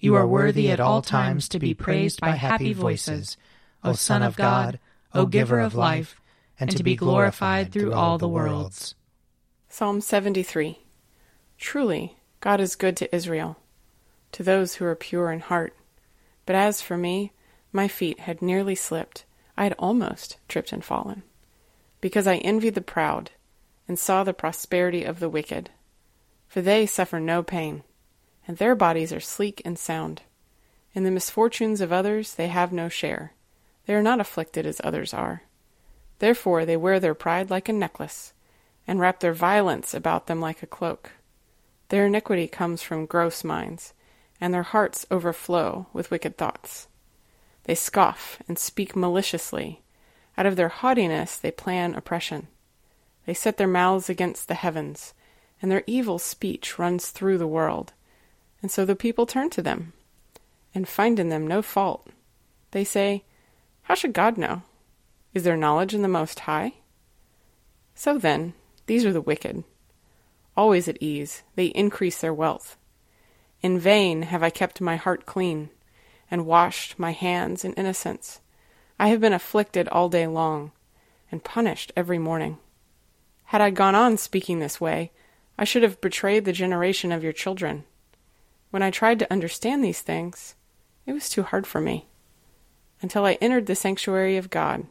You are worthy at all times to be praised by happy voices, O Son of God, O Giver of life, and to be glorified through all the worlds. Psalm 73 Truly, God is good to Israel, to those who are pure in heart. But as for me, my feet had nearly slipped. I had almost tripped and fallen, because I envied the proud and saw the prosperity of the wicked. For they suffer no pain and their bodies are sleek and sound. In the misfortunes of others they have no share. They are not afflicted as others are. Therefore they wear their pride like a necklace, and wrap their violence about them like a cloak. Their iniquity comes from gross minds, and their hearts overflow with wicked thoughts. They scoff and speak maliciously. Out of their haughtiness they plan oppression. They set their mouths against the heavens, and their evil speech runs through the world. And so the people turn to them and find in them no fault. They say, How should God know? Is there knowledge in the Most High? So then, these are the wicked. Always at ease, they increase their wealth. In vain have I kept my heart clean, and washed my hands in innocence. I have been afflicted all day long, and punished every morning. Had I gone on speaking this way, I should have betrayed the generation of your children. When I tried to understand these things, it was too hard for me, until I entered the sanctuary of God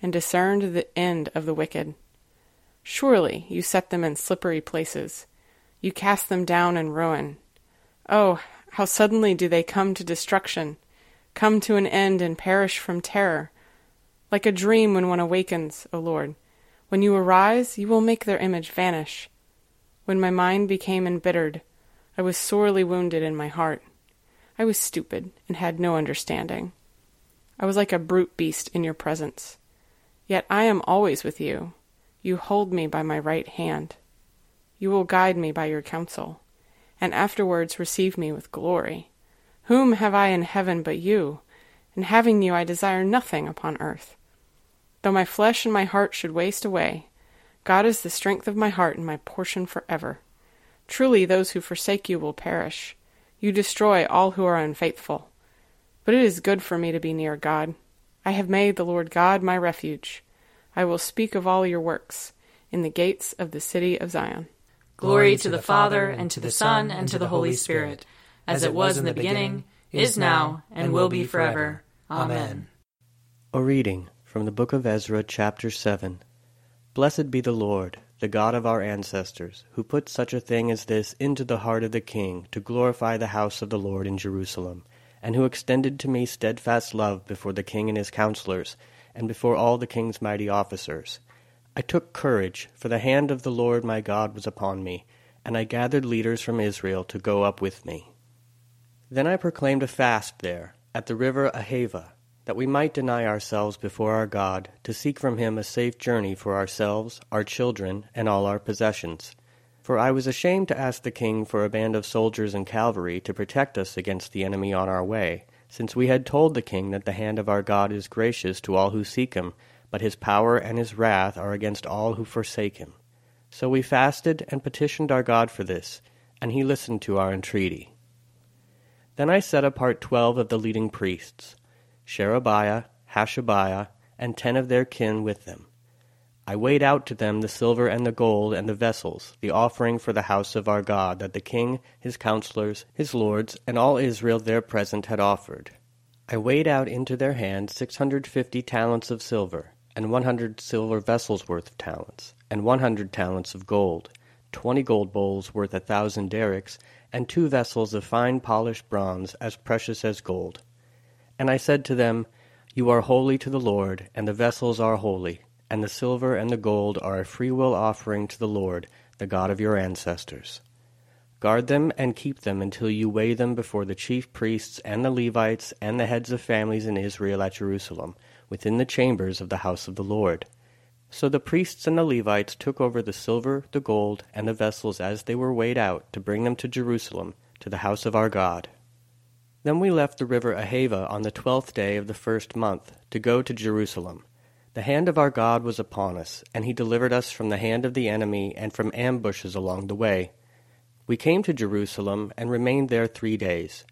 and discerned the end of the wicked. Surely you set them in slippery places. You cast them down in ruin. Oh, how suddenly do they come to destruction, come to an end and perish from terror. Like a dream when one awakens, O Lord. When you arise, you will make their image vanish. When my mind became embittered, I was sorely wounded in my heart. I was stupid and had no understanding. I was like a brute beast in your presence. Yet I am always with you. You hold me by my right hand. You will guide me by your counsel, and afterwards receive me with glory. Whom have I in heaven but you? And having you I desire nothing upon earth. Though my flesh and my heart should waste away, God is the strength of my heart and my portion forever. Truly, those who forsake you will perish. You destroy all who are unfaithful. But it is good for me to be near God. I have made the Lord God my refuge. I will speak of all your works in the gates of the city of Zion. Glory to the Father, and to the Son, and to the Holy Spirit, as it was in the beginning, is now, and will be forever. Amen. A reading from the book of Ezra, chapter 7. Blessed be the Lord the God of our ancestors, who put such a thing as this into the heart of the king to glorify the house of the Lord in Jerusalem, and who extended to me steadfast love before the king and his counselors, and before all the king's mighty officers. I took courage, for the hand of the Lord my God was upon me, and I gathered leaders from Israel to go up with me. Then I proclaimed a fast there, at the river Ahava, that we might deny ourselves before our God, to seek from him a safe journey for ourselves, our children, and all our possessions. For I was ashamed to ask the king for a band of soldiers and cavalry to protect us against the enemy on our way, since we had told the king that the hand of our God is gracious to all who seek him, but his power and his wrath are against all who forsake him. So we fasted and petitioned our God for this, and he listened to our entreaty. Then I set apart twelve of the leading priests, Sherebiah, Hashabiah, and ten of their kin with them I weighed out to them the silver and the gold and the vessels, the offering for the house of our God, that the king, his counselors, his lords, and all Israel there present had offered. I weighed out into their hands six hundred fifty talents of silver, and one hundred silver vessels worth of talents, and one hundred talents of gold, twenty gold bowls worth a thousand darics, and two vessels of fine polished bronze, as precious as gold. And I said to them, You are holy to the Lord, and the vessels are holy and the silver and the gold are a freewill offering to the Lord, the God of your ancestors. Guard them and keep them until you weigh them before the chief priests and the Levites and the heads of families in Israel at Jerusalem, within the chambers of the house of the Lord. So the priests and the Levites took over the silver, the gold, and the vessels as they were weighed out to bring them to Jerusalem, to the house of our God. Then we left the river Ahava on the twelfth day of the first month to go to Jerusalem. The hand of our God was upon us, and he delivered us from the hand of the enemy and from ambushes along the way. We came to Jerusalem and remained there three days.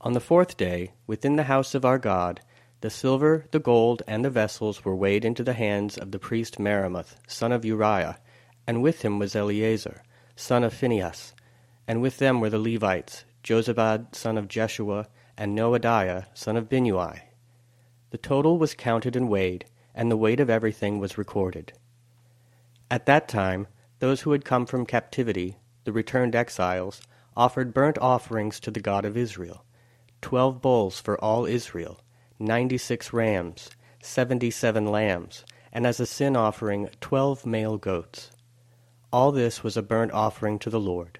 On the fourth day, within the house of our God, the silver, the gold, and the vessels were weighed into the hands of the priest Meremoth, son of Uriah, and with him was Eleazar, son of Phinehas, and with them were the Levites, Jozabad, son of Jeshua, and Noadiah, son of Binnui. The total was counted and weighed, and the weight of everything was recorded. At that time, those who had come from captivity, the returned exiles, offered burnt offerings to the God of Israel twelve bulls for all Israel, ninety six rams, seventy seven lambs, and as a sin offering twelve male goats. All this was a burnt offering to the Lord.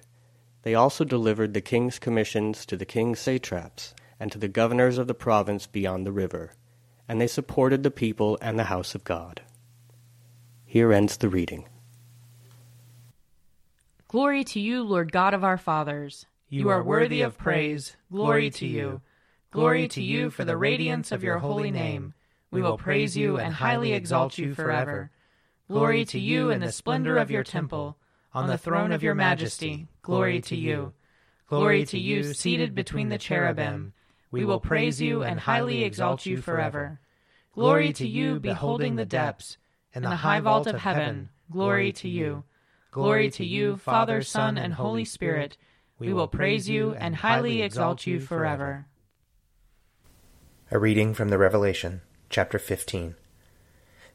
They also delivered the king's commissions to the king's satraps and to the governors of the province beyond the river and they supported the people and the house of God. Here ends the reading. Glory to you, Lord God of our fathers. You are worthy of praise. Glory to you. Glory to you for the radiance of your holy name. We will praise you and highly exalt you forever. Glory to you in the splendor of your temple. On the throne of your majesty, glory to you. Glory to you seated between the cherubim. We will praise you and highly exalt you forever. Glory to you, beholding the depths. and the high vault of heaven, glory to you. Glory to you, Father, Son, and Holy Spirit. We will praise you and highly exalt you forever. A reading from the Revelation, chapter 15.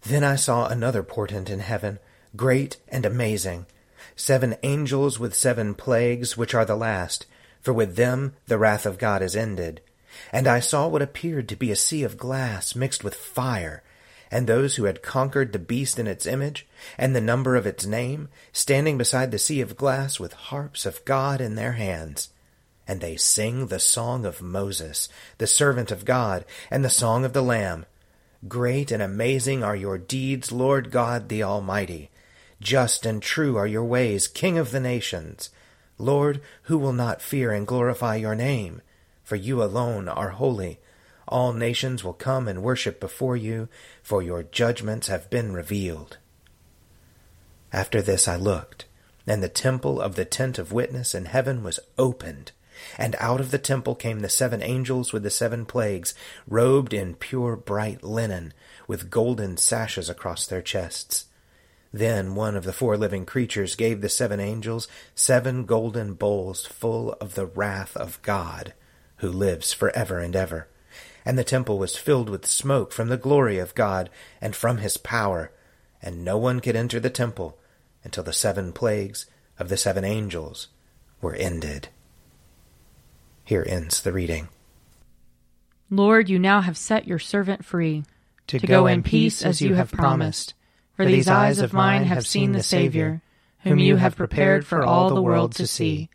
Then I saw another portent in heaven, great and amazing. Seven angels with seven plagues, which are the last, for with them the wrath of God is ended. And I saw what appeared to be a sea of glass mixed with fire, and those who had conquered the beast in its image, and the number of its name, standing beside the sea of glass with harps of God in their hands. And they sing the song of Moses, the servant of God, and the song of the Lamb. Great and amazing are your deeds, Lord God the Almighty. Just and true are your ways, King of the nations. Lord, who will not fear and glorify your name? for you alone are holy. All nations will come and worship before you, for your judgments have been revealed. After this I looked, and the temple of the tent of witness in heaven was opened. And out of the temple came the seven angels with the seven plagues, robed in pure bright linen, with golden sashes across their chests. Then one of the four living creatures gave the seven angels seven golden bowls full of the wrath of God who lives for ever and ever. And the temple was filled with smoke from the glory of God and from his power, and no one could enter the temple until the seven plagues of the seven angels were ended. Here ends the reading. Lord, you now have set your servant free to, to go, go in peace as you have promised. For these eyes of mine have seen the Savior, whom you have prepared for all the world to see,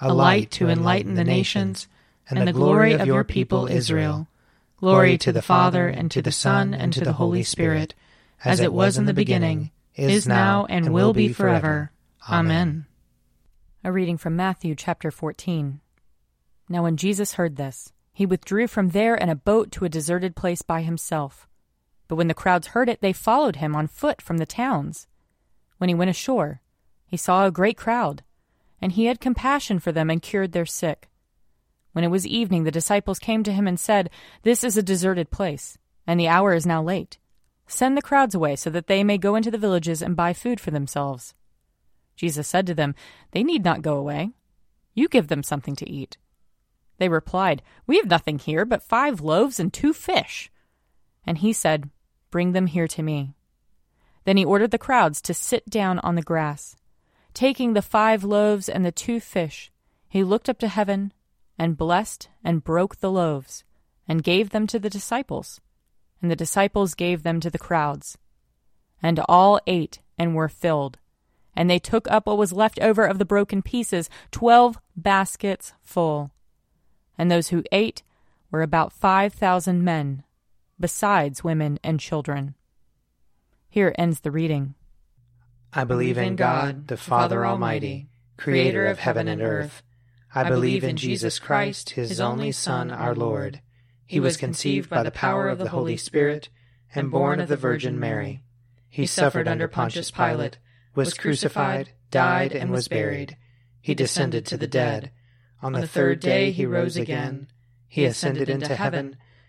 a light to enlighten the nations and the glory of your people Israel. Glory to the Father, and to the Son, and to the Holy Spirit, as it was in the beginning, is now, and will be forever. Amen. A reading from Matthew chapter 14. Now, when Jesus heard this, he withdrew from there in a boat to a deserted place by himself. But when the crowds heard it, they followed him on foot from the towns. When he went ashore, he saw a great crowd, and he had compassion for them and cured their sick. When it was evening, the disciples came to him and said, This is a deserted place, and the hour is now late. Send the crowds away so that they may go into the villages and buy food for themselves. Jesus said to them, They need not go away. You give them something to eat. They replied, We have nothing here but five loaves and two fish. And he said, Bring them here to me. Then he ordered the crowds to sit down on the grass. Taking the five loaves and the two fish, he looked up to heaven and blessed and broke the loaves and gave them to the disciples. And the disciples gave them to the crowds. And all ate and were filled. And they took up what was left over of the broken pieces, twelve baskets full and those who ate were about 5,000 men, besides women and children. Here ends the reading. I believe in God, the Father Almighty, creator of heaven and earth. I believe in Jesus Christ, his only Son, our Lord. He was conceived by the power of the Holy Spirit and born of the Virgin Mary. He suffered under Pontius Pilate, was crucified, died, and was buried. He descended to the dead. On the third day he rose again. He ascended into heaven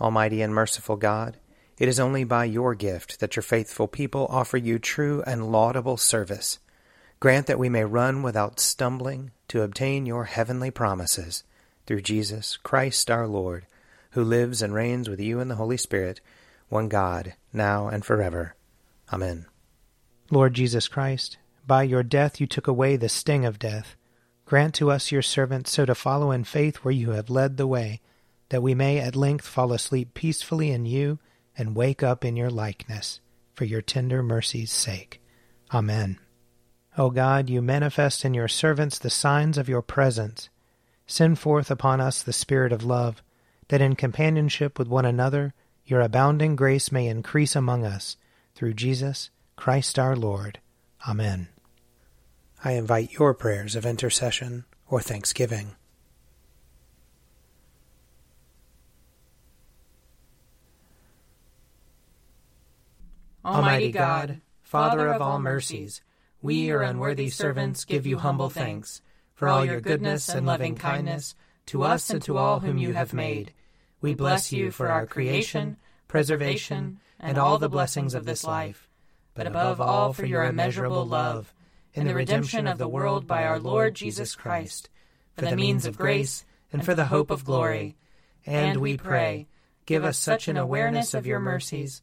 Almighty and merciful God, it is only by your gift that your faithful people offer you true and laudable service. Grant that we may run without stumbling to obtain your heavenly promises through Jesus Christ our Lord, who lives and reigns with you in the Holy Spirit, one God, now and forever. Amen. Lord Jesus Christ, by your death you took away the sting of death. Grant to us, your servants, so to follow in faith where you have led the way, that we may at length fall asleep peacefully in you and wake up in your likeness, for your tender mercy's sake. Amen. O God, you manifest in your servants the signs of your presence. Send forth upon us the Spirit of love, that in companionship with one another your abounding grace may increase among us, through Jesus Christ our Lord. Amen. I invite your prayers of intercession or thanksgiving. Almighty God, Father of all mercies, we, your unworthy servants, give you humble thanks for all your goodness and loving kindness to us and to all whom you have made. We bless you for our creation, preservation, and all the blessings of this life but above all for your immeasurable love, in the redemption of the world by our Lord Jesus Christ, for the means of grace and for the hope of glory. And we pray, give us such an awareness of your mercies,